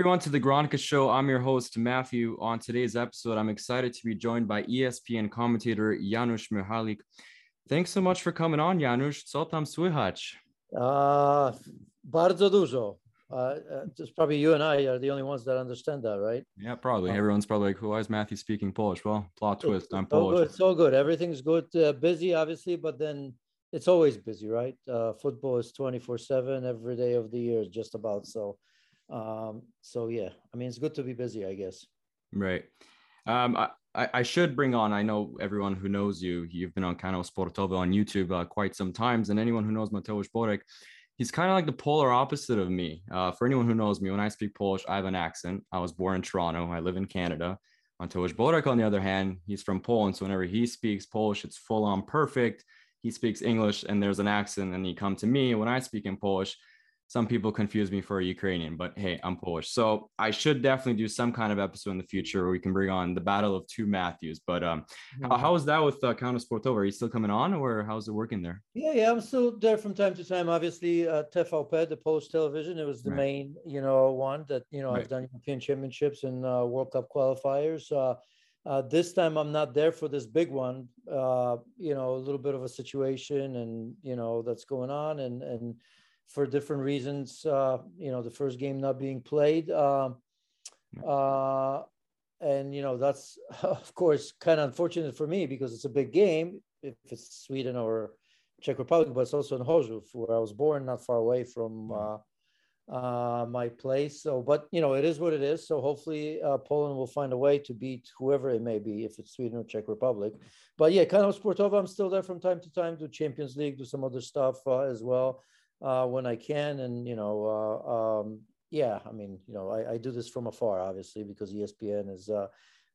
everyone to the Groneka Show. I'm your host, Matthew. On today's episode, I'm excited to be joined by ESPN commentator Janusz Michallik. Thanks so much for coming on, Janusz. Co tam słychać? Uh, bardzo dużo. Uh, just probably you and I are the only ones that understand that, right? Yeah, probably. Everyone's probably like, why is Matthew speaking Polish? Well, plot twist. I'm Polish. Good. It's all good. Everything's good. Uh, busy, obviously, but then it's always busy, right? Uh, football is 24 7 every day of the year, just about. So, um, so yeah, I mean, it's good to be busy, I guess. Right. Um, I, I should bring on, I know everyone who knows you, you've been on Kanał Sportowy on YouTube uh, quite some times, and anyone who knows Mateusz Borek, he's kind of like the polar opposite of me. Uh, for anyone who knows me, when I speak Polish, I have an accent. I was born in Toronto. I live in Canada. Mateusz Borek, on the other hand, he's from Poland. So whenever he speaks Polish, it's full on perfect he speaks English and there's an accent, and you come to me when I speak in Polish. Some people confuse me for a Ukrainian, but hey, I'm Polish. So I should definitely do some kind of episode in the future where we can bring on the battle of two Matthews. But um, mm-hmm. how, how is that with uh, Kanał Sportowy? Are you still coming on or how's it working there? Yeah, yeah, I'm still there from time to time. Obviously, uh, TVP, the Polish television, it was the right. main, you know, one that, you know, right. I've done European championships and uh, World Cup qualifiers. Uh, uh, this time I'm not there for this big one. Uh, you know, a little bit of a situation, and you know that's going on, and and for different reasons. Uh, you know, the first game not being played, um, uh, and you know that's of course kind of unfortunate for me because it's a big game if it's Sweden or Czech Republic, but it's also in Chorzów, where I was born, not far away from uh, uh, my place. So, but you know, it is what it is. So hopefully, uh, Poland will find a way to beat whoever it may be, if it's Sweden or Czech Republic. But yeah, Kanał Sportowy, I'm still there from time to time. Do Champions League, do some other stuff uh, as well uh, when I can, and you know, uh, um, yeah, I mean, you know, I, I, do this from afar, obviously, because ESPN is uh,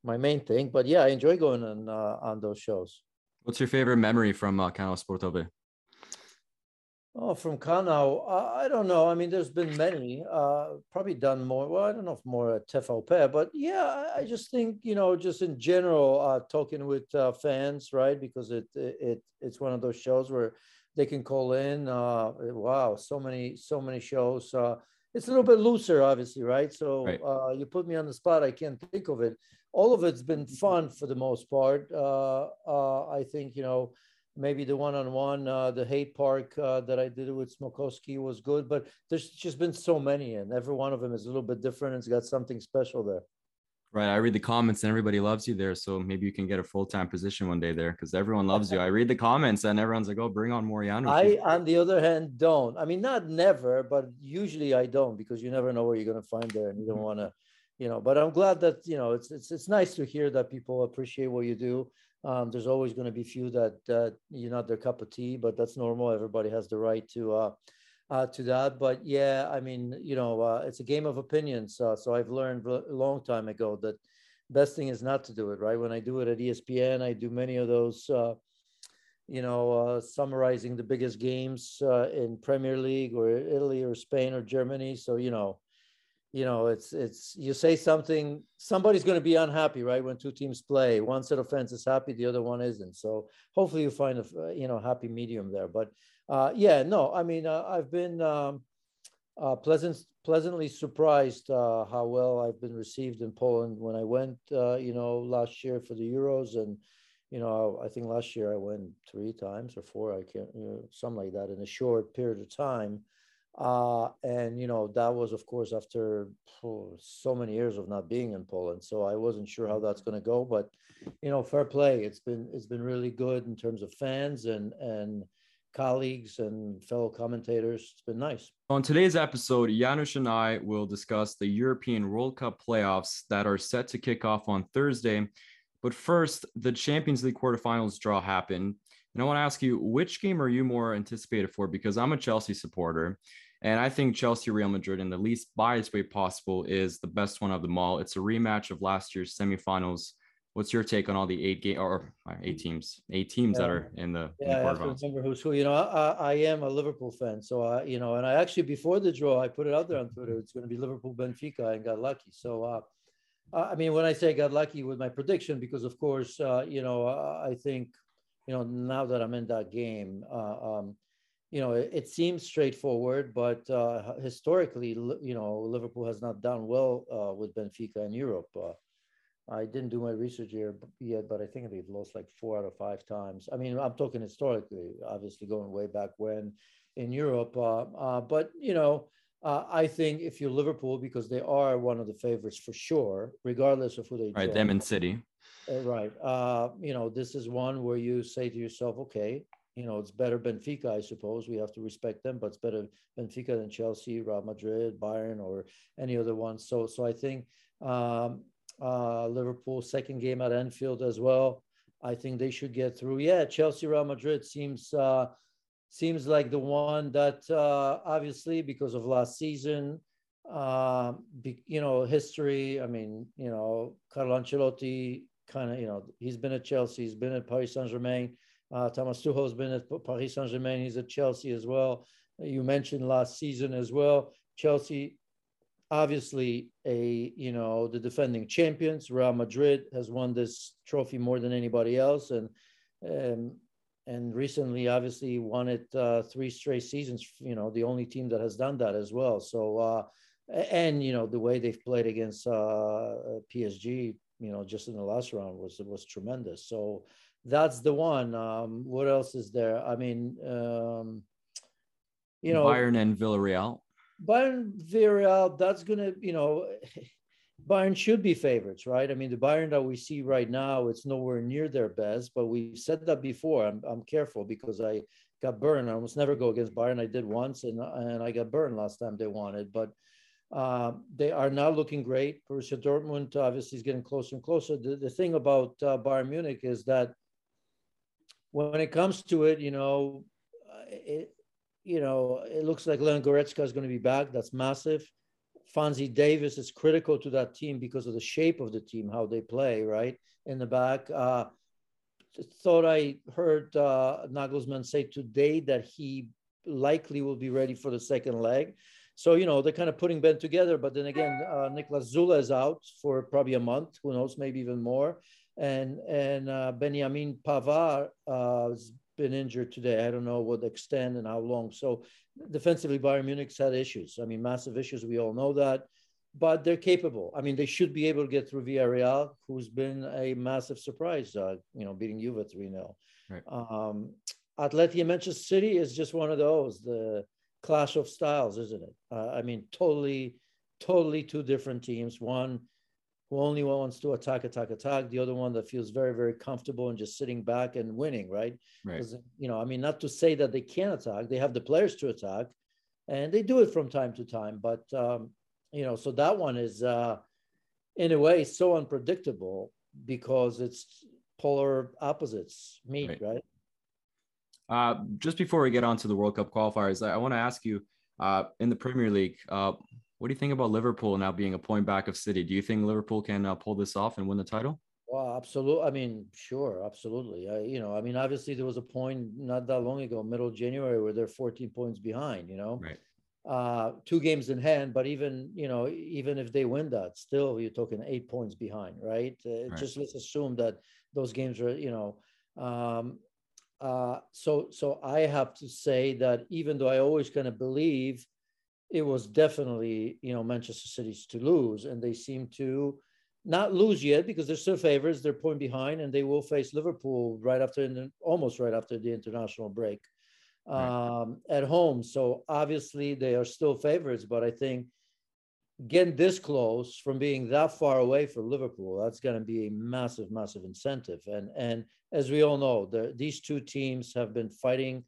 my main thing. But yeah, I enjoy going on on those shows. What's your favorite memory from uh, Kanał Sportowy? Oh, from Kanał, I don't know. I mean, there's been many. Uh, probably done more. Well, I don't know if more at TVP, but yeah, I just think you know, just in general, uh, talking with uh, fans, right? Because it it it's one of those shows where they can call in. Uh, wow, so many so many shows. Uh, it's a little bit looser, obviously, right? So right. Uh, you put me on the spot. I can't think of it. All of it's been fun for the most part. I think you know maybe the one-on-one, uh, the Hejt Park uh, that I did with Smokowski was good, but there's just been so many, and every one of them is a little bit different. It's got something special there. Right. I read the comments and everybody loves you there. So maybe you can get a full time position one day there because everyone loves you. I read the comments and everyone's like, oh, bring on Moriano. I, on the other hand, don't. I mean, not never, but usually I don't because you never know where you're going to find there and you don't mm-hmm. want to, you know. But I'm glad that, you know, it's, it's, it's nice to hear that people appreciate what you do. Um, there's always going to be few that uh, you're not their cup of tea, but that's normal. Everybody has the right to uh, uh, to that. But yeah, I mean, you know, uh, it's a game of opinions. Uh, so I've learned a long time ago that best thing is not to do it. Right when I do it at ESPN, I do many of those. Uh, you know, summarizing the biggest games in Premier League or Italy or Spain or Germany. So you know, you know, it's it's you say something, somebody's going to be unhappy, right? When two teams play, one set of fans is happy, the other one isn't. So hopefully you find a you know happy medium there. But uh, yeah, no, I mean uh, I've been um, uh, pleasant pleasantly surprised uh, how well I've been received in Poland when I went, uh, you know, last year for the Euros and. You know, I think last year I went three times or four, I can't, you know, something like that in a short period of time. Uh, and you know that was of course after oh, so many years of not being in Poland, so I wasn't sure how that's going to go. But you know, fair play. It's been it's been really good in terms of fans and and colleagues and fellow commentators. It's been nice. On today's episode, Janusz and I will discuss the European World Cup playoffs that are set to kick off on Thursday. But first, the Champions League quarterfinals draw happened. And I want to ask you, which game are you more anticipated for? Because I'm a Chelsea supporter. And I think Chelsea Real Madrid in the least biased way possible is the best one of them all. It's a rematch of last year's semifinals. What's your take on all the eight game or eight teams, eight teams yeah. that are in the? Yeah, in the I have to remember who's who. You know, I, I am a Liverpool fan, so I, you know, and I actually before the draw, I put it out there on Twitter. It's going to be Liverpool Benfica, and got lucky. So, uh, I mean, when I say I got lucky with my prediction, because of course, uh, you know, I think, you know, now that I'm in that game, uh, um, you know, it, it seems straightforward, but uh, historically, you know, Liverpool has not done well uh, with Benfica in Europe. I didn't do my research here yet, but I think they've lost like four out of five times. I mean, I'm talking historically, obviously going way back when in Europe. Uh, uh, but you know, uh, I think if you're Liverpool, because they are one of the favorites for sure, regardless of who they right, join. them in City. Uh, right. Uh, you know, this is one where you say to yourself, okay, you know, it's better Benfica, I suppose. We have to respect them, but it's better Benfica than Chelsea, Real Madrid, Bayern, or any other one. So, so I think um, uh, Liverpool second game at Anfield as well. I think they should get through. Yeah, Chelsea, Real Madrid seems uh, seems like the one that uh, obviously because of last season, uh, be, you know, history. I mean, you know, Carlo Ancelotti kind of, you know, he's been at Chelsea, he's been at Paris Saint Germain. Uh, Thomas Tuchel's been at Paris Saint Germain. He's at Chelsea as well. You mentioned last season as well. Chelsea obviously a you know the defending champions. Real madrid has won this trophy more than anybody else. And um, and recently obviously won it uh, three straight seasons you know the only team that has done that as well. So uh, and you know the way they've played against uh, psg you know just in the last round was was tremendous. So that's the one. Um, what else is there? I mean um, you know bayern and villarreal Bayern Villarreal, that's going to, you know, Bayern should be favorites, right? I mean, the Bayern that we see right now, it's nowhere near their best, but we've said that before. I'm, I'm careful because I got burned. I almost never go against Bayern. I did once and, and I got burned last time they wanted, but uh, they are now looking great. Borussia Dortmund obviously is getting closer and closer. The, the thing about uh, Bayern Munich is that when it comes to it, you know, it, you know, it looks like Leon Goretzka is going to be back. That's massive. Phonzie Davies is critical to that team because of the shape of the team, how they play, right? In the back. Uh, thought I heard uh, Nagelsmann say today that he likely will be ready for the second leg. So, you know, they're kind of putting Ben together. But then again, uh, Niklas Süle is out for probably a month, who knows, maybe even more. And and uh, Benjamin Pavard uh, been injured today. I don't know what extent and how long. So defensively, Bayern Munich's had issues. I mean, massive issues. We all know that, but they're capable. I mean, they should be able to get through Villarreal, who's been a massive surprise. Uh, you know, beating Juve three 0 right. um, Atleti Manchester City is just one of those. The clash of styles, isn't it? Uh, I mean, totally, totally two different teams. One who only wants to attack, attack, attack. The other one that feels very, very comfortable and just sitting back and winning, right? Right. You know, I mean, not to say that they can't attack. They have the players to attack, and they do it from time to time. But um, you know, so that one is, uh, in a way, so unpredictable because it's polar opposites meet, right? right? Uh, just before we get on to the World Cup qualifiers, I, I want to ask you uh, in the Premier League, uh, what do you think about Liverpool now being a point back of City? Do you think Liverpool can uh, pull this off and win the title? Well, absolutely. I mean, sure, absolutely. I, you know, I mean, obviously there was a point not that long ago, middle of January, where they're 14 points behind. You know, right. uh, two games in hand. But even you know, even if they win that, still you're talking eight points behind, right? Uh, right. Just let's assume that those games are, you know. Um, uh, so, so I have to say that even though I always kind of believe it was definitely you know Manchester City's to lose, and they seem to not lose yet because they're still favorites. They're point behind, and they will face Liverpool right after, almost right after the international break right. um, at home. So obviously they are still favorites, but I think getting this close from being that far away for Liverpool, that's going to be a massive, massive incentive. And and as we all know, the, these two teams have been fighting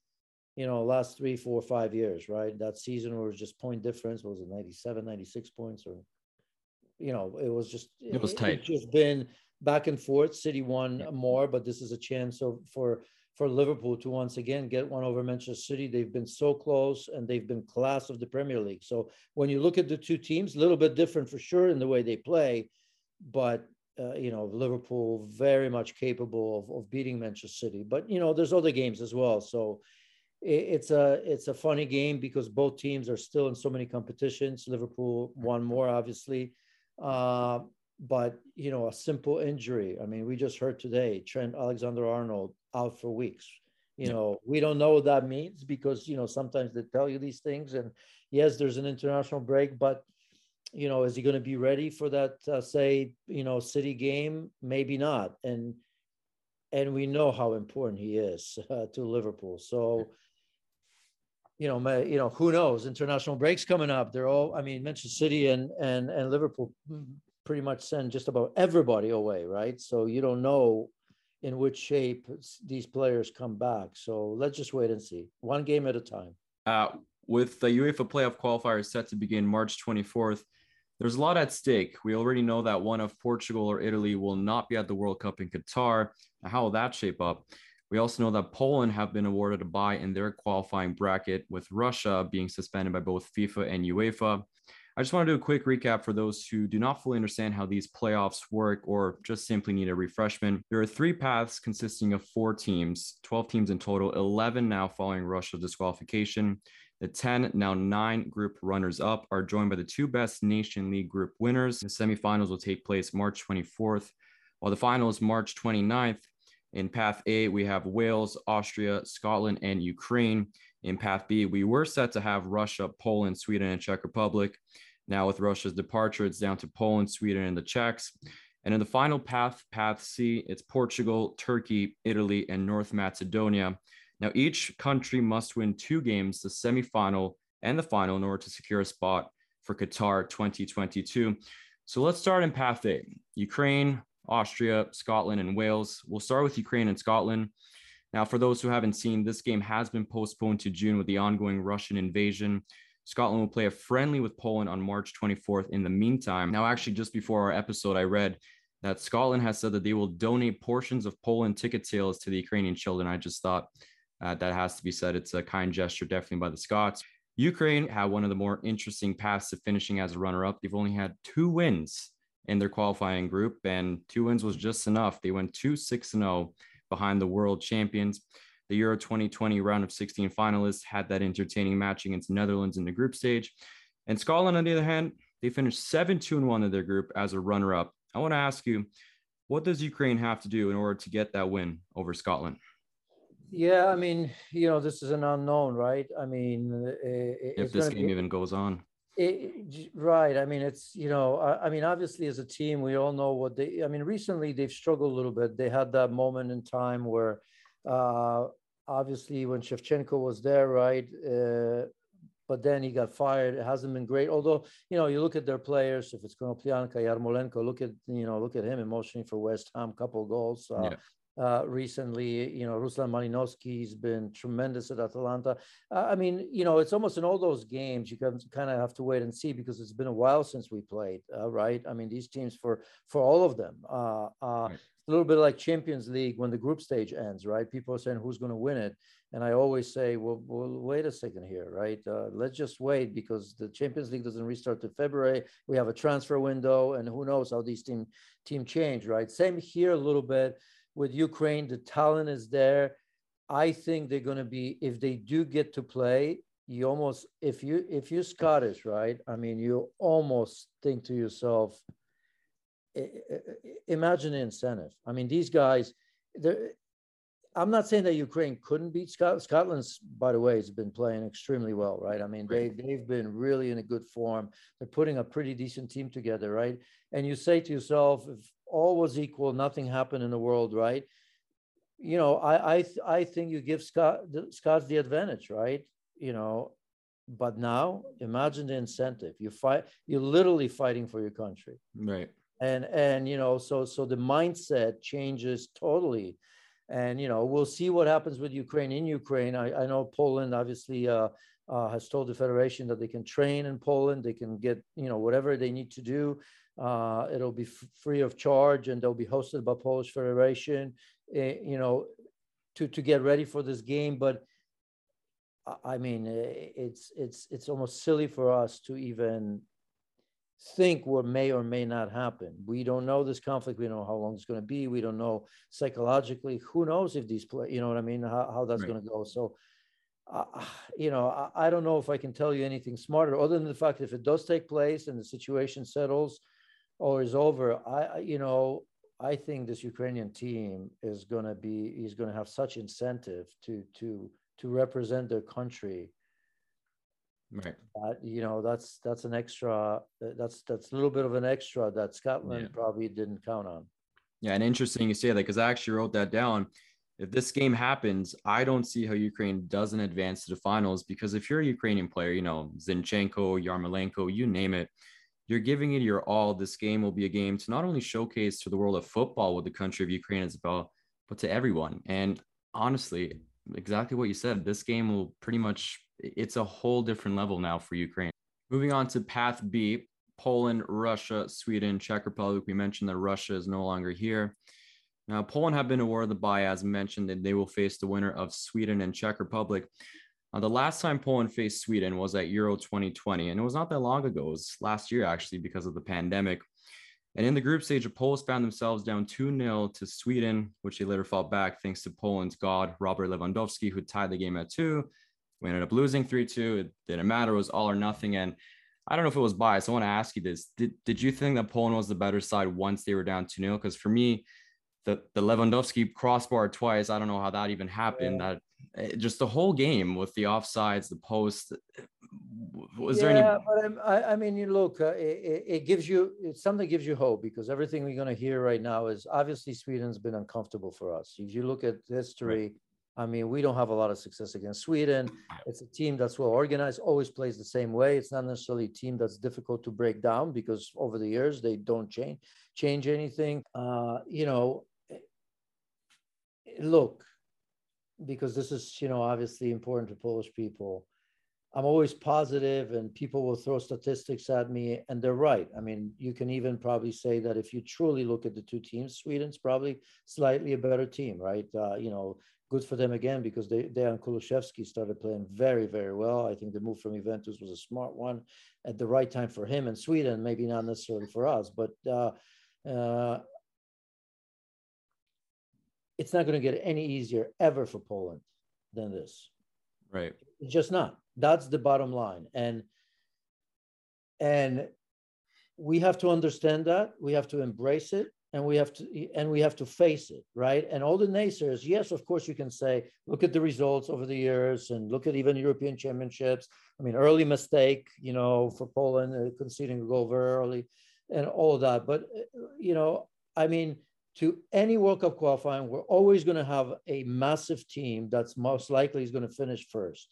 you know, last three, four, five years, right? That season was just point difference. was it 97, 96 points or, you know, it was just, it was tight. just been back and forth. City won yeah. more, but this is a chance of, for, for Liverpool to once again get one over Manchester City. They've been so close and they've been class of the Premier League. So when you look at the two teams, a little bit different for sure in the way they play, but uh, you know, Liverpool very much capable of, of beating Manchester City. But you know, there's other games as well. So it's a it's a funny game because both teams are still in so many competitions. Liverpool won more, obviously, uh, but you know a simple injury. I mean, we just heard today Trent Alexander Arnold out for weeks. You know, we don't know what that means because, you know, sometimes they tell you these things. And yes, there's an international break, but, you know, is he going to be ready for that, uh, say, you know, city game? Maybe not. And, and we know how important he is uh, to Liverpool. So, you know, may, you know, who knows? International breaks coming up. They're all. I mean, Manchester City and and and Liverpool pretty much send just about everybody away, right? So you don't know in which shape these players come back. So let's just wait and see, one game at a time. Uh, with the UEFA playoff qualifiers set to begin March 24th, there's a lot at stake. We already know that one of Portugal or Italy will not be at the World Cup in Qatar. How will that shape up? We also know that Poland have been awarded a bye in their qualifying bracket, with Russia being suspended by both FIFA and UEFA. I just want to do a quick recap for those who do not fully understand how these playoffs work or just simply need a refreshment. There are three paths consisting of four teams, 12 teams in total, 11 now following Russia's disqualification. The 10, now nine group runners up, are joined by the two best Nation League group winners. The semifinals will take place March 24th, while the finals March 29th. In Path A, we have Wales, Austria, Scotland, and Ukraine. In Path B, we were set to have Russia, Poland, Sweden, and Czech Republic. Now, with Russia's departure, it's down to Poland, Sweden, and the Czechs. And in the final path, Path C, it's Portugal, Turkey, Italy, and North Macedonia. Now, each country must win two games, the semifinal and the final, in order to secure a spot for Qatar 2022. So let's start in Path A Ukraine, Austria, Scotland, and Wales. We'll start with Ukraine and Scotland. Now, for those who haven't seen, this game has been postponed to June with the ongoing Russian invasion. Scotland will play a friendly with Poland on March 24th. In the meantime, now, actually, just before our episode, I read that Scotland has said that they will donate portions of Poland ticket sales to the Ukrainian children. I just thought uh, that has to be said. It's a kind gesture, definitely by the Scots. Ukraine had one of the more interesting paths to finishing as a runner up. They've only had two wins in their qualifying group, and two wins was just enough. They went 2 6 0 behind the world champions. The Euro 2020 round of 16 finalists had that entertaining match against Netherlands in the group stage. And Scotland, on the other hand, they finished 7 2 1 in their group as a runner up. I want to ask you, what does Ukraine have to do in order to get that win over Scotland? Yeah, I mean, you know, this is an unknown, right? I mean, uh, it, if this game be, even goes on, it, right. I mean, it's, you know, I, I, mean, obviously as a team, we all know what they, I mean, recently they've struggled a little bit. They had that moment in time where, uh, obviously when Shevchenko was there, right? Uh, but then he got fired. It hasn't been great. Although, you know, you look at their players, if it's Konoplyanka, Yarmolenko, look at, you know, look at him emotionally for West Ham, couple goals. Uh, yeah uh, recently. You know, Ruslan Malinovsky's been tremendous at Atalanta. Uh, I mean, you know, it's almost in all those games you can kind of have to wait and see because it's been a while since we played, uh, right? I mean, these teams for for all of them. Uh, uh, right. A little bit like Champions League when the group stage ends, right? People are saying who's going to win it, and I always say, well, well wait a second here, right? Uh, let's just wait because the Champions League doesn't restart to February. We have a transfer window, and who knows how these team team change, right? Same here a little bit with Ukraine. The talent is there. I think they're going to be if they do get to play. You almost if you if you're Scottish, right? I mean, you almost think to yourself, imagine the incentive. I mean, these guys. I'm not saying that Ukraine couldn't beat Scotland. Scotland's, by the way, has been playing extremely well, right? I mean, they they've been really in a good form. They're putting a pretty decent team together, right? And you say to yourself, if all was equal, nothing happened in the world, right? You know, I I I think you give Scott the, Scots the advantage, right? You know, but now imagine the incentive. You fight. You're literally fighting for your country, right? And and you know, so so the mindset changes totally. And you know, we'll see what happens with Ukraine in Ukraine. I, I know Poland obviously uh, uh, has told the federation that they can train in Poland. They can get you know whatever they need to do. Uh, it'll be f- free of charge and they'll be hosted by Polish Federation, uh, you know, to, to get ready for this game. But I mean, eh, it's it's it's almost silly for us to even think what may or may not happen. We don't know this conflict. We don't know how long it's going to be. We don't know psychologically. Who knows if these play? You know what I mean? How, how that's right. going to go. So, uh, you know, I, I, don't know if I can tell you anything smarter, other than the fact that if it does take place and the situation settles, Oh, or is over, I, you know, I think this Ukrainian team is going to be is going to have such incentive to to to represent their country. Right. That, you know, that's that's an extra. That's that's a little bit of an extra that Scotland yeah. probably didn't count on. Yeah, and interesting you say that because I actually wrote that down. If this game happens, I don't see how Ukraine doesn't advance to the finals because if you're a Ukrainian player, you know, Zinchenko, Yarmolenko, you name it, you're giving it your all. This game will be a game to not only showcase to the world of football what the country of Ukraine is about, but to everyone. And honestly, exactly what you said, this game will pretty much, it's a whole different level now for Ukraine. Moving on to Path B, Poland, Russia, Sweden, Czech Republic. We mentioned that Russia is no longer here. Now, Poland have been awarded the bye, as mentioned, and they will face the winner of Sweden and Czech Republic. Uh, the last time Poland faced Sweden was at Euro 2020, and it was not that long ago. It was last year, actually, because of the pandemic. And in the group stage, the Poles found themselves down 2 0 to Sweden, which they later fought back thanks to Poland's god, Robert Lewandowski, who tied the game at two. We ended up losing 3 2. It didn't matter. It was all or nothing. And I don't know if it was biased. I want to ask you this. Did, did you think that Poland was the better side once they were down 2 0? Because for me, the, the Lewandowski crossbar twice, I don't know how that even happened. That just the whole game with the offsides, the post. Was yeah, there any? but I, I mean, you look, uh, it, it gives you it's something gives you hope because everything we're going to hear right now is obviously Sweden's been uncomfortable for us. If you look at history, right. I mean, we don't have a lot of success against Sweden. It's a team that's well organized, always plays the same way. It's not necessarily a team that's difficult to break down because over the years they don't change change anything. Uh, you know, look, because this is you know obviously important to Polish people. I'm always positive, and people will throw statistics at me, and they're right. I mean, you can even probably say that if you truly look at the two teams, Sweden's probably slightly a better team, right? Uh, you know, good for them again because they Dejan Kulusevski started playing very, very well. I think the move from Juventus was a smart one at the right time for him and Sweden, maybe not necessarily for us, but uh, uh, it's not going to get any easier ever for Poland than this. Right. It's just not. That's the bottom line. And and we have to understand that. We have to embrace it and we have to and we have to face it right and all the naysayers yes of course you can say look at the results over the years and look at even european championships i mean early mistake you know for poland uh, conceding a goal very early and all that but uh, you know i mean to any world cup qualifying we're always going to have a massive team that's most likely is going to finish first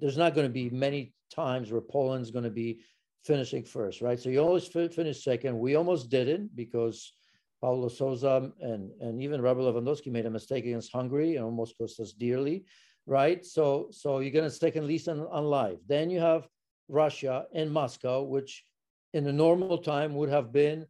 there's not going to be many times where poland's going to be finishing first right so you always finish second we almost didn't because Paulo Sousa and, and even Robert Lewandowski made a mistake against Hungary and almost cost us dearly, right? So, so you're going to second least on, on live. Then you have Russia and Moscow, which in a normal time would have been,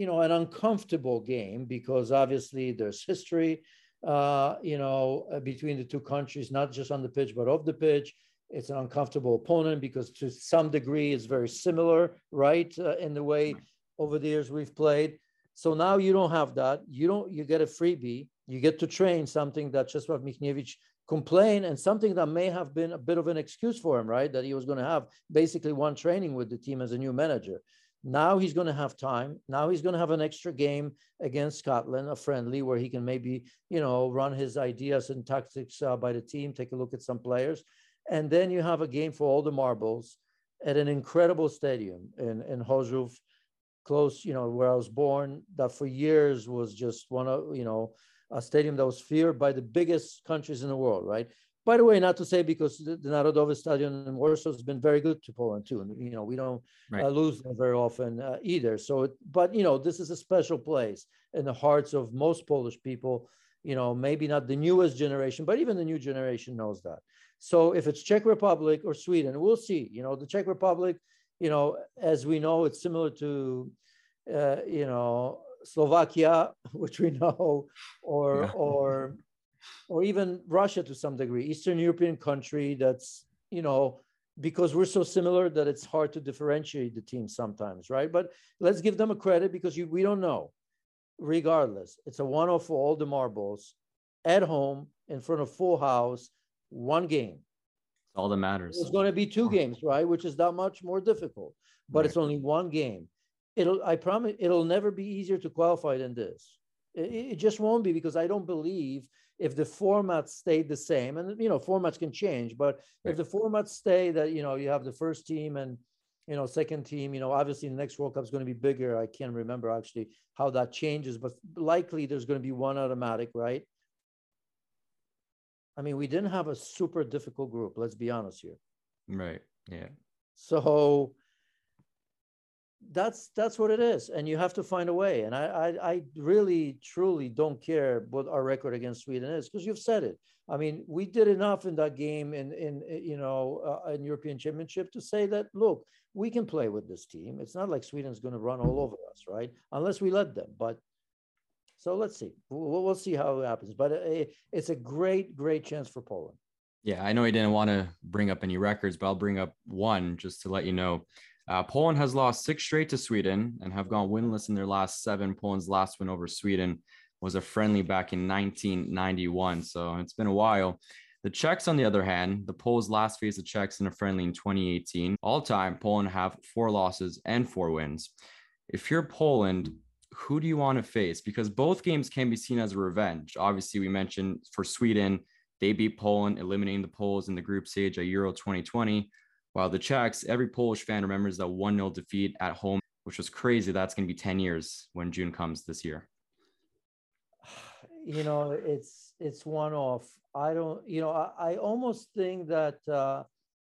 you know, an uncomfortable game because obviously there's history, uh, you know, uh, between the two countries, not just on the pitch, but off the pitch. It's an uncomfortable opponent because to some degree it's very similar, right, uh, in the way over the years we've played. So now you don't have that. You don't. You get a freebie. You get to train something that Czesław Michniewicz complained and something that may have been a bit of an excuse for him, right? That he was going to have basically one training with the team as a new manager. Now he's going to have time. Now he's going to have an extra game against Scotland, a friendly, where he can maybe, you know, run his ideas and tactics uh, by the team, take a look at some players. And then you have a game for all the marbles at an incredible stadium in, in Chorzów close, you know, where I was born, that for years was just one of, you know, a stadium that was feared by the biggest countries in the world, right? By the way, not to say because the, the Narodowy Stadion in Warsaw has been very good to Poland too. And, you know, we don't right. uh, lose them very often uh, either. So, it, but, you know, this is a special place in the hearts of most Polish people. You know, maybe not the newest generation, but even the new generation knows that. So if it's Czech Republic or Sweden, we'll see. You know, the Czech Republic, you know, as we know, it's similar to uh, you know, Slovakia, which we know, or yeah. or or even Russia to some degree, Eastern European country that's you know because we're so similar that it's hard to differentiate the teams sometimes, right? But let's give them a credit because you, we don't know. Regardless, it's a one-off for all the marbles at home in front of full house, one game. It's all that matters. It's going to be two games, right? Which is that much more difficult, but right. it's only one game it'll I promise it'll never be easier to qualify than this. It, it just won't be because I don't believe if the formats stayed the same, and you know formats can change, but right. if the formats stay that you know you have the first team and you know second team, you know obviously the next World Cup is going to be bigger. I can't remember actually how that changes, but likely there's going to be one automatic, right? I mean, we didn't have a super difficult group. Let's be honest here. Right. Yeah. So that's that's what it is and you have to find a way and i i, I really truly don't care what our record against sweden is because you've said it. I mean we did enough in that game in in you know uh, in european championship to say that look we can play with this team. It's not like sweden's going to run all over us right? Unless we let them but so let's see. We'll, we'll see how it happens but it, uh, it's a great great chance for poland. Yeah i know he didn't want to bring up any records but i'll bring up one just to let you know uh, Poland has lost six straight to Sweden and have gone winless in their last seven. Poland's last win over Sweden was a friendly back in 1991. So it's been a while. The Czechs, on the other hand, the Poles last faced the Czechs in a friendly in 2018. All time, Poland have four losses and four wins. If you're Poland, who do you want to face? Because both games can be seen as a revenge. Obviously, we mentioned for Sweden, they beat Poland, eliminating the Poles in the group stage at Euro 2020. While the Czechs, every Polish fan remembers that 1 0 defeat at home, which was crazy. That's going to be 10 years when June comes this year. You know, it's it's one off. I don't, you know, I, I almost think that, uh,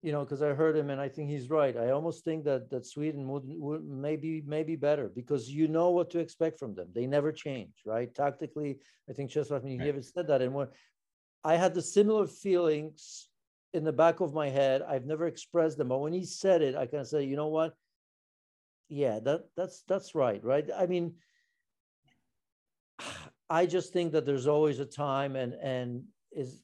you know, because I heard him and I think he's right. I almost think that that Sweden would, would maybe maybe better because you know what to expect from them. They never change, right? Tactically, I think Czesław Michniewicz right. said that. And when I had the similar feelings in the back of my head. I've never expressed them, but when he said it, I kind of say, you know what? Yeah, that that's that's right, right? I mean, I just think that there's always a time, and and is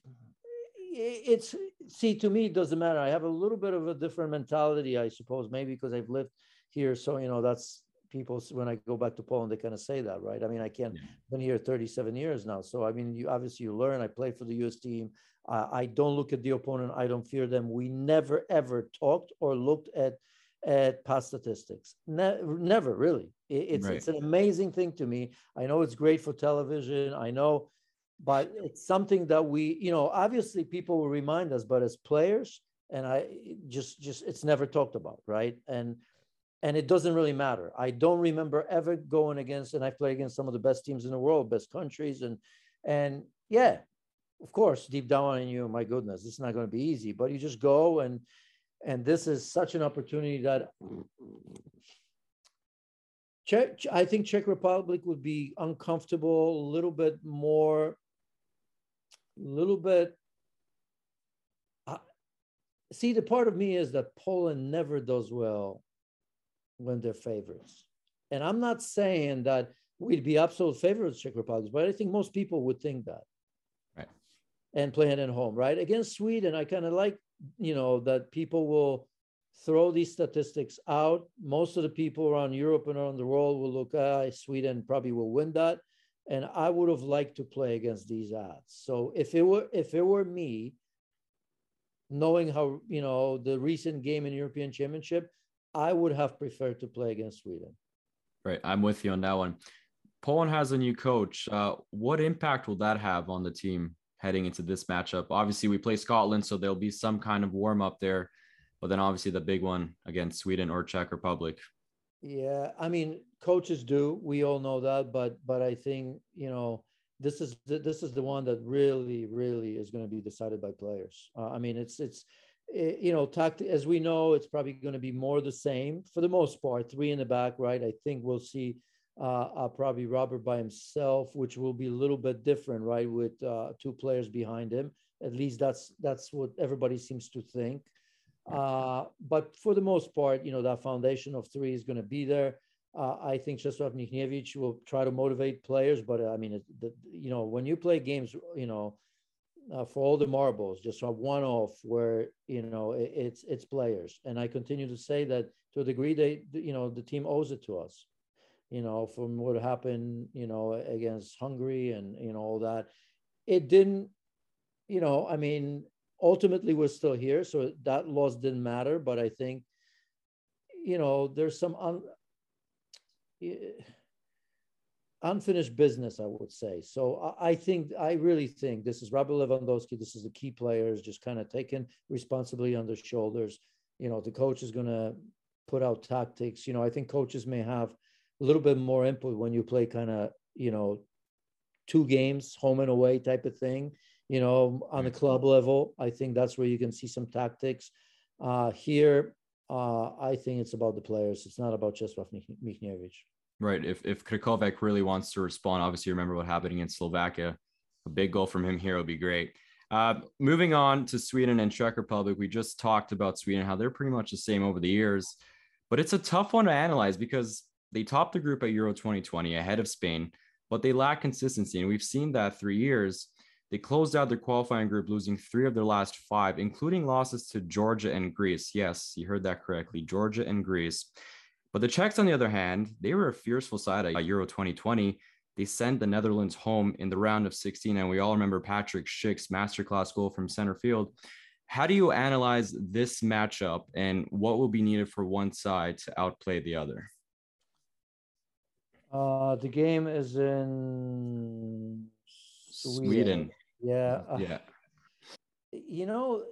it's see to me it doesn't matter. I have a little bit of a different mentality, I suppose, maybe because I've lived here, so you know that's people when I go back to Poland, they kind of say that, right? I mean, I can't yeah. been here 37 years now, so I mean, you obviously you learn. I played for the U.S. team. Uh, I don't look at the opponent. I don't fear them. We never ever talked or looked at at past statistics. Ne- never really. It, it's right. it's an amazing thing to me. I know it's great for television. I know, but it's something that we, you know, obviously people will remind us, but as players, and I just just it's never talked about, right? And and it doesn't really matter. I don't remember ever going against, and I played against some of the best teams in the world, best countries, and and yeah, of course, deep down in you, my goodness, it's not going to be easy, but you just go and and this is such an opportunity that Czech, I think Czech Republic would be uncomfortable, a little bit more, a little bit. Uh, see, the part of me is that Poland never does well when they're favorites. And I'm not saying that we'd be absolute favorites, Czech Republic, but I think most people would think that and playing at home, right? Against Sweden, I kind of like, you know, that people will throw these statistics out. Most of the people around Europe and around the world will look, ah, Sweden probably will win that. And I would have liked to play against these odds. So if it were if it were me, knowing how you know the recent game in European Championship, I would have preferred to play against Sweden. Right, I'm with you on that one. Poland has a new coach. Uh, what impact will that have on the team heading into this matchup. Obviously, we play Scotland, so there'll be some kind of warm up there, but then obviously the big one against Sweden or Czech Republic. Yeah, I mean, coaches do. We all know that, but but I think you know this is the, this is the one that really really is going to be decided by players. Uh, I mean, it's it's it, you know, tact as we know, it's probably going to be more the same for the most part. Three in the back, right? I think we'll see uh, uh, probably Robert by himself, which will be a little bit different, right? With uh, two players behind him. At least that's that's what everybody seems to think. Uh, but for the most part, you know, that foundation of three is going to be there. Uh, I think Czesław Michniewicz will try to motivate players, but I mean, the, you know, when you play games, you know, uh, for all the marbles, just have one off where you know it, it's it's players, and I continue to say that to a degree they, you know, the team owes it to us you know, from what happened, you know, against Hungary and, you know, all that. It didn't, you know, I mean, ultimately we're still here. So that loss didn't matter. But I think, you know, there's some, un- unfinished business, I would say. So I think I really think this is Robert Lewandowski. This is the key players just kind of taking responsibility on their shoulders. You know, the coach is going to put out tactics. You know, I think coaches may have a little bit more input when you play kind of you know two games home and away type of thing. You know, on the club level, I think that's where you can see some tactics. Uh, here, uh, I think it's about the players. It's not about Czesław Michniewicz. Right. If if Krychowiak really wants to respond, obviously remember what happened in Slovakia. A big goal from him here would be great. Uh, moving on to Sweden and Czech Republic, we just talked about Sweden, how they're pretty much the same over the years, but it's a tough one to analyze because they topped the group at Euro 2020 ahead of Spain, but they lack consistency. And we've seen that three years. They closed out their qualifying group, losing three of their last five, including losses to Georgia and Greece. Yes, you heard that correctly Georgia and Greece. But the Czechs, on the other hand, they were a fearful side at Euro 2020. They sent the Netherlands home in the round of 16, and we all remember Patrik Schick's masterclass goal from center field. How do you analyze this matchup, and what will be needed for one side to outplay the other? Uh, the game is in Sweden. Sweden. Yeah. Yeah. You know,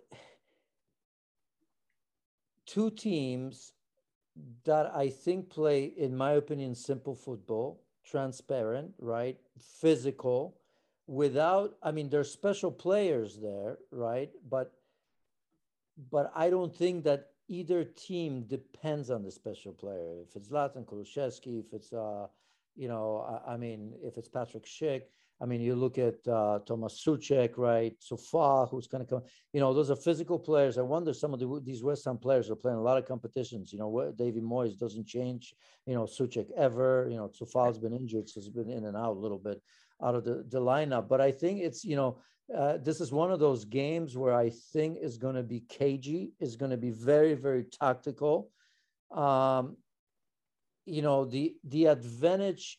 two teams that I think play, in my opinion, simple football, transparent, right? Physical, without, I mean, there's special players there, right? But but I don't think that either team depends on the special player. If it's Zlatan Kulusevski, if it's uh, you know, I, I mean, if it's Patrik Schick, I mean, you look at uh, Thomas Soucek, right? Coufal, who's going to come. You know, those are physical players. I wonder some of the, these West Ham players are playing a lot of competitions. You know, David Moyes doesn't change. You know, Soucek ever. You know, Coufal's been injured, so he's been in and out a little bit out of the, the lineup. But I think it's you know, uh, this is one of those games where I think is going to be cagey. Is going to be very very tactical. Um, you know, the the advantage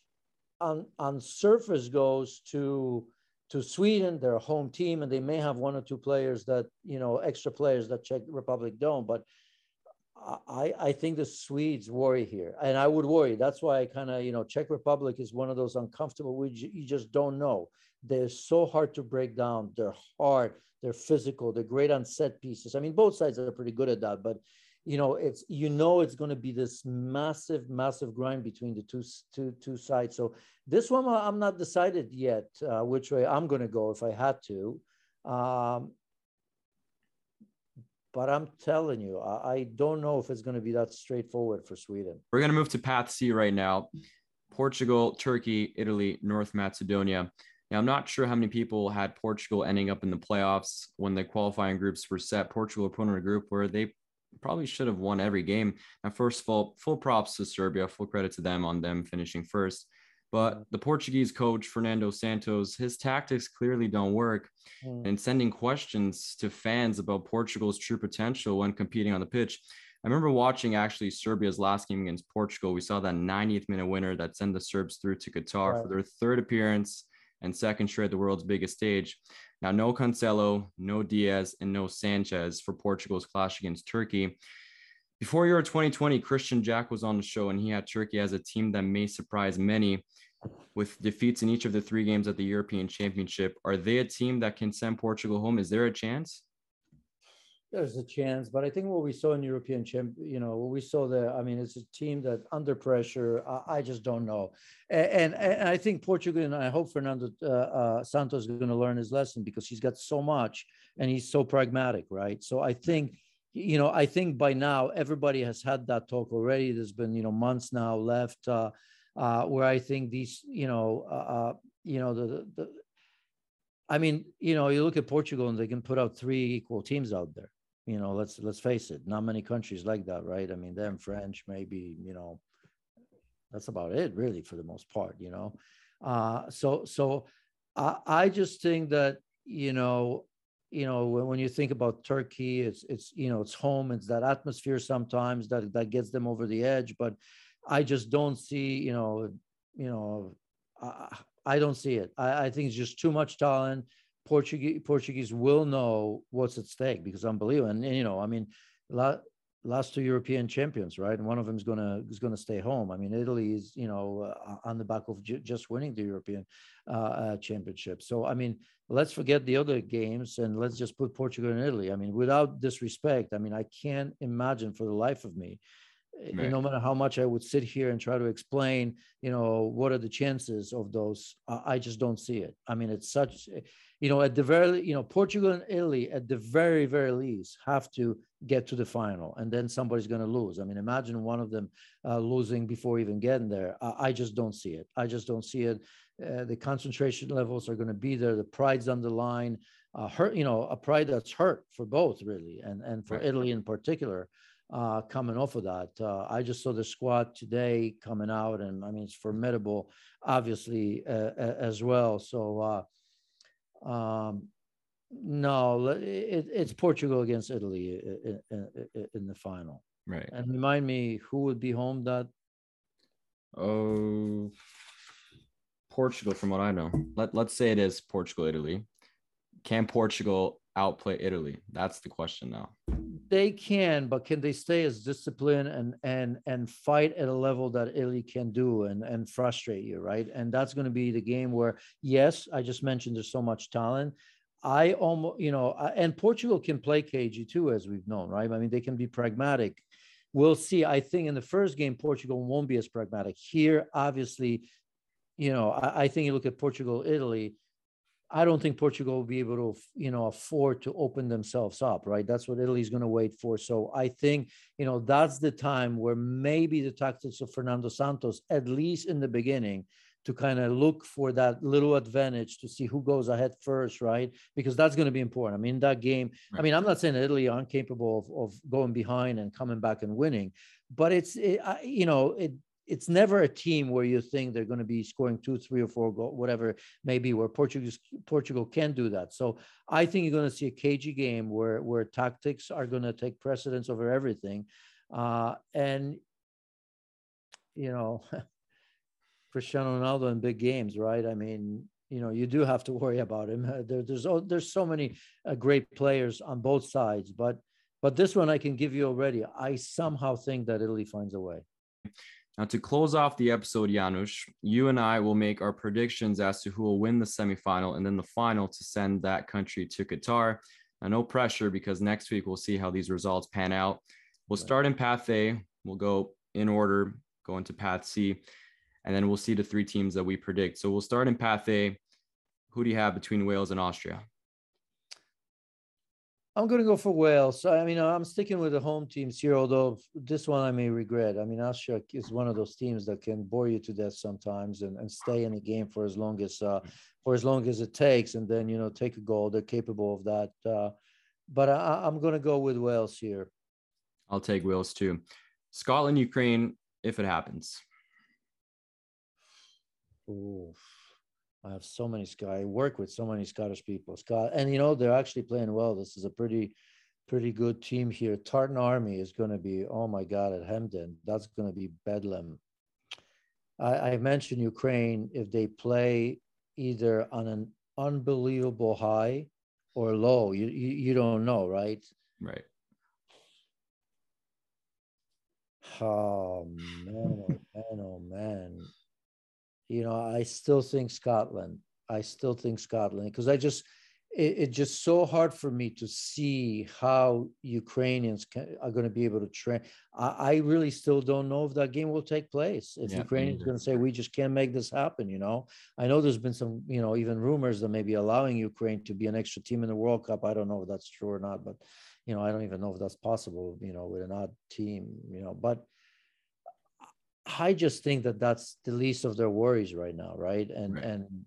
on on surface goes to to Sweden, their home team, and they may have one or two players that you know extra players that Czech Republic don't. But I I think the Swedes worry here, and I would worry. That's why I kind of you know Czech Republic is one of those uncomfortable. We you just don't know. They're so hard to break down. They're hard. They're physical. They're great on set pieces. I mean, both sides are pretty good at that, but you know it's you know it's going to be this massive massive grind between the two two two sides. So this one i'm not decided yet uh, which way i'm going to go if i had to. Um, but i'm telling you I, I don't know if it's going to be that straightforward for sweden. We're going to move to path c right now. Portugal turkey italy north macedonia. Now, I'm not sure how many people had Portugal ending up in the playoffs when the qualifying groups were set. Portugal put in a group where they probably should have won every game. And first of all, full props to Serbia, full credit to them on them finishing first. But the Portuguese coach, Fernando Santos, his tactics clearly don't work. Mm. And sending questions to fans about Portugal's true potential when competing on the pitch. I remember watching actually Serbia's last game against Portugal. We saw that 90th minute winner that sent the Serbs through to Qatar right. for their third appearance and second straight at the world's biggest stage. Now, no Cancelo, no Dias, and no Sanches for Portugal's clash against Turkey. Before Euro 2020, Christian Jack was on the show, and he had Turkey as a team that may surprise many with defeats in each of the three games at the European Championship. Are they a team that can send Portugal home? Is there a chance? There's a chance, but I think what we saw in European champ, you know, what we saw there, I mean, it's a team that under pressure, I, I just don't know. And, and, and, I think Portugal, and I hope Fernando uh, uh, Santos is going to learn his lesson because he's got so much and he's so pragmatic, right? So I think, you know, I think by now everybody has had that talk already. There's been, you know, months now left uh, uh, where I think these, you know, uh, uh you know, the, the, I mean, you know, you look at Portugal and they can put out three equal teams out there you know let's let's face it not many countries like that right? I mean them french maybe you know that's about it really for the most part you know? Uh so so i i just think that you know you know when, when you think about turkey it's it's you know it's home it's that atmosphere sometimes that that gets them over the edge but i just don't see you know you know i, I don't see it. I, I think it's just too much talent Portuguese Portuguese will know what's at stake because unbelievable. And, and you know, I mean, a lot last two European champions, right? And one of them is gonna is gonna stay home. I mean, Italy is you know uh, on the back of j- just winning the European uh, uh, championship. So I mean, let's forget the other games and let's just put Portugal and Italy. I mean, without disrespect, I mean, I can't imagine for the life of me. Eh, right. No matter how much I would sit here and try to explain, you know, what are the chances of those, I just don't see it. I mean, it's such, you know, at the very, you know, Portugal and Italy at the very, very least have to get to the final and then somebody's going to lose. I mean, imagine one of them uh, losing before even getting there. I, I, just don't see it. I just don't see it. Uh, the concentration levels are going to be there. The pride's on the line. Uh, hurt, you know, a pride that's hurt for both really, and and for right. Italy in particular. Uh, coming off of that, uh, I just saw the squad today coming out, and I mean it's formidable, obviously uh, as well. So uh, um, no, it, it's Portugal against Italy in, in, in, the final. Right. And remind me who would be home that. Oh, Portugal, from what I know. Let Let's say it is Portugal, Italy. Can Portugal outplay Italy? That's the question now. They can, but can they stay as disciplined and and and fight at a level that Italy can do and and frustrate you, right? And that's going to be the game where, yes, I just mentioned there's so much talent. I almost, you know, and Portugal can play cagey too, as we've known, right? I mean, they can be pragmatic. We'll see. I think in the first game, Portugal won't be as pragmatic. Here, obviously, you know, I, I think you look at Portugal, Italy. I don't think Portugal will be able to, you know, afford to open themselves up, right? That's what Italy's going to wait for. So I think, you know, that's the time where maybe the tactics of Fernando Santos, at least in the beginning, to kind of look for that little advantage to see who goes ahead first, right? Because that's going to be important. I mean, that game, right. I mean, I'm not saying Italy aren't capable of, of going behind and coming back and winning, but it's, it, you know, it, it's never a team where you think they're going to be scoring two, three, or four goals, whatever maybe where Portugal Portugal can do that. So I think you're going to see a cagey game where where tactics are going to take precedence over everything, uh, and you know Cristiano Ronaldo in big games, right? I mean, you know, you do have to worry about him. There, there's there's so many uh, great players on both sides, but but this one I can give you already. I somehow think that Italy finds a way. Now, to close off the episode, Janusz, you and I will make our predictions as to who will win the semifinal and then the final to send that country to Qatar. Now, no pressure because next week we'll see how these results pan out. We'll start in Path A. We'll go in order, go into Path C and then we'll see the three teams that we predict. So we'll start in Path A. Who do you have between Wales and Austria? I'm going to go for Wales. I mean, I'm sticking with the home teams here, although this one I may regret. I mean, Austria is one of those teams that can bore you to death sometimes and, and stay in the game for as long as uh, for as long as it takes, and then you know take a goal. They're capable of that. Uh, but I, I'm going to go with Wales here. I'll take Wales too. Scotland, Ukraine, if it happens. Oof. I have so many I work with so many Scottish people. Scott, and you know they're actually playing well. This is a pretty, pretty good team here. Tartan Army is going to be oh my god at Hampden. That's going to be bedlam. I, I mentioned Ukraine if they play either on an unbelievable high or low. You you, you don't know, right? Right. Oh man, oh man, oh man you know, I still think Scotland. I still think Scotland because I just it, it's just so hard for me to see how Ukrainians can, are going to be able to train. I, I, really still don't know if that game will take place. If yeah, Ukrainians going to say we just can't make this happen, you know, I know there's been some, you know, even rumors that maybe allowing Ukraine to be an extra team in the World Cup. I don't know if that's true or not, but you know, I don't even know if that's possible. You know, with an odd team, you know, but I just think that that's the least of their worries right now, right? And right. and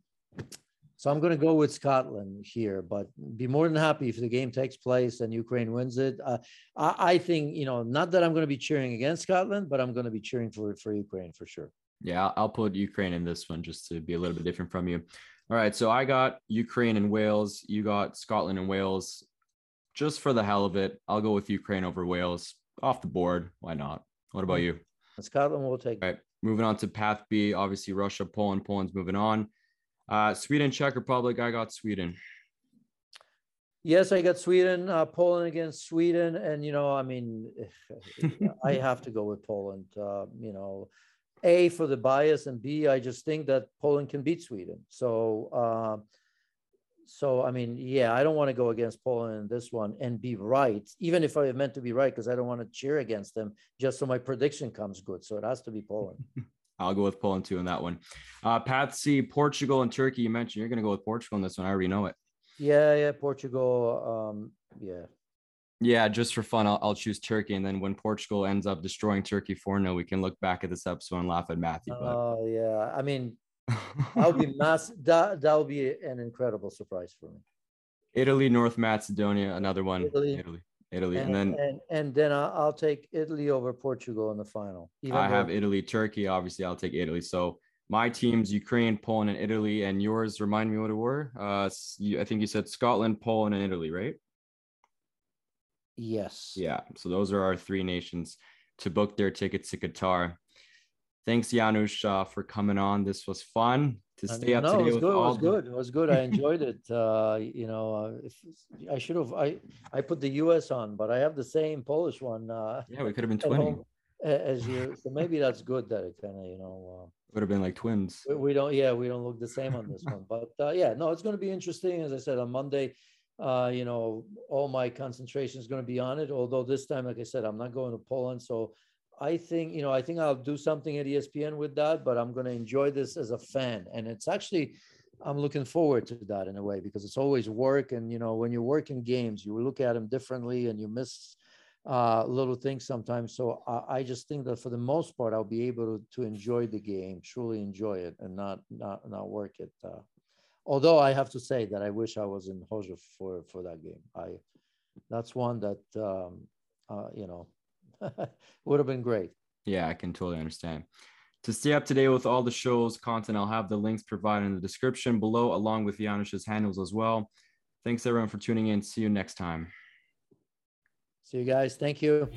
so I'm going to go with Scotland here, but be more than happy if the game takes place and Ukraine wins it. Uh, I, I, think you know, not that I'm going to be cheering against Scotland, but I'm going to be cheering for for Ukraine for sure. Yeah, I'll put Ukraine in this one just to be a little bit different from you. All right, so I got Ukraine and Wales. You got Scotland and Wales. Just for the hell of it, I'll go with Ukraine over Wales off the board. Why not? What about you? Scotland will take. All right. Moving on to path B, obviously Russia, Poland. Poland's moving on. Uh, Sweden, Czech Republic. I got Sweden. Yes, I got Sweden, uh, Poland against Sweden, and you know, I mean, I have to go with Poland. Uh, you know, a for the bias, and B, I just think that Poland can beat Sweden. So, uh, so I mean, yeah, I don't want to go against Poland in this one and be right, even if I meant to be right, because I don't want to cheer against them just so my prediction comes good. So it has to be Poland. I'll go with Poland too in that one. Uh, Path C, Portugal and Turkey. You mentioned you're going to go with Portugal in this one. I already know it. Yeah, yeah, Portugal. Um, yeah. Yeah, just for fun, I'll, I'll choose Turkey, and then when Portugal ends up destroying Turkey 4 0, we can look back at this episode and laugh at Matthew. Oh uh, yeah, I mean, that would be mass. That that would be an incredible surprise for me. Italy, North Macedonia, another one. Italy, Italy, Italy, and, and then and, and then I'll take Italy over Portugal in the final. I have Italy, Turkey. Obviously, I'll take Italy. So my teams Ukraine, Poland, and Italy, and yours. Remind me what it were. Uh, I think you said Scotland, Poland, and Italy, right? Yes. Yeah. So those are our three nations to book their tickets to Qatar. Thanks, Janusz, uh, for coming on. This was fun to stay up no, to date. It was good. It was good. It was good. I enjoyed it. Uh, you know, uh, if, I should have. I I put the U.S. on, but I have the same Polish one. Uh, yeah, we could have been twinning. As you, so maybe that's good that it kind of, you know, uh, would have been like twins. We, we, don't, yeah, we don't look the same on this one, but uh, yeah, no, it's going to be interesting. As I said on Monday, uh, you know, all my concentration is going to be on it. Although this time, like I said, I'm not going to Poland, so I think, you know, I think I'll do something at ESPN with that, but I'm going to enjoy this as a fan. And it's actually, I'm looking forward to that in a way because it's always work. And, you know, when you're working games, you look at them differently and you miss uh, little things sometimes. So I, I, just think that for the most part, I'll be able to, to enjoy the game, truly enjoy it and not, not, not work it. Uh, although I have to say that I wish I was in Chorzów for, for that game. I, that's one that, um, uh, you know, would have been great. Yeah, I can totally understand. To stay up to date with all the show's content, I'll have the links provided in the description below, along with Janusz's handles as well. Thanks everyone for tuning in. See you next time. See you guys. Thank you.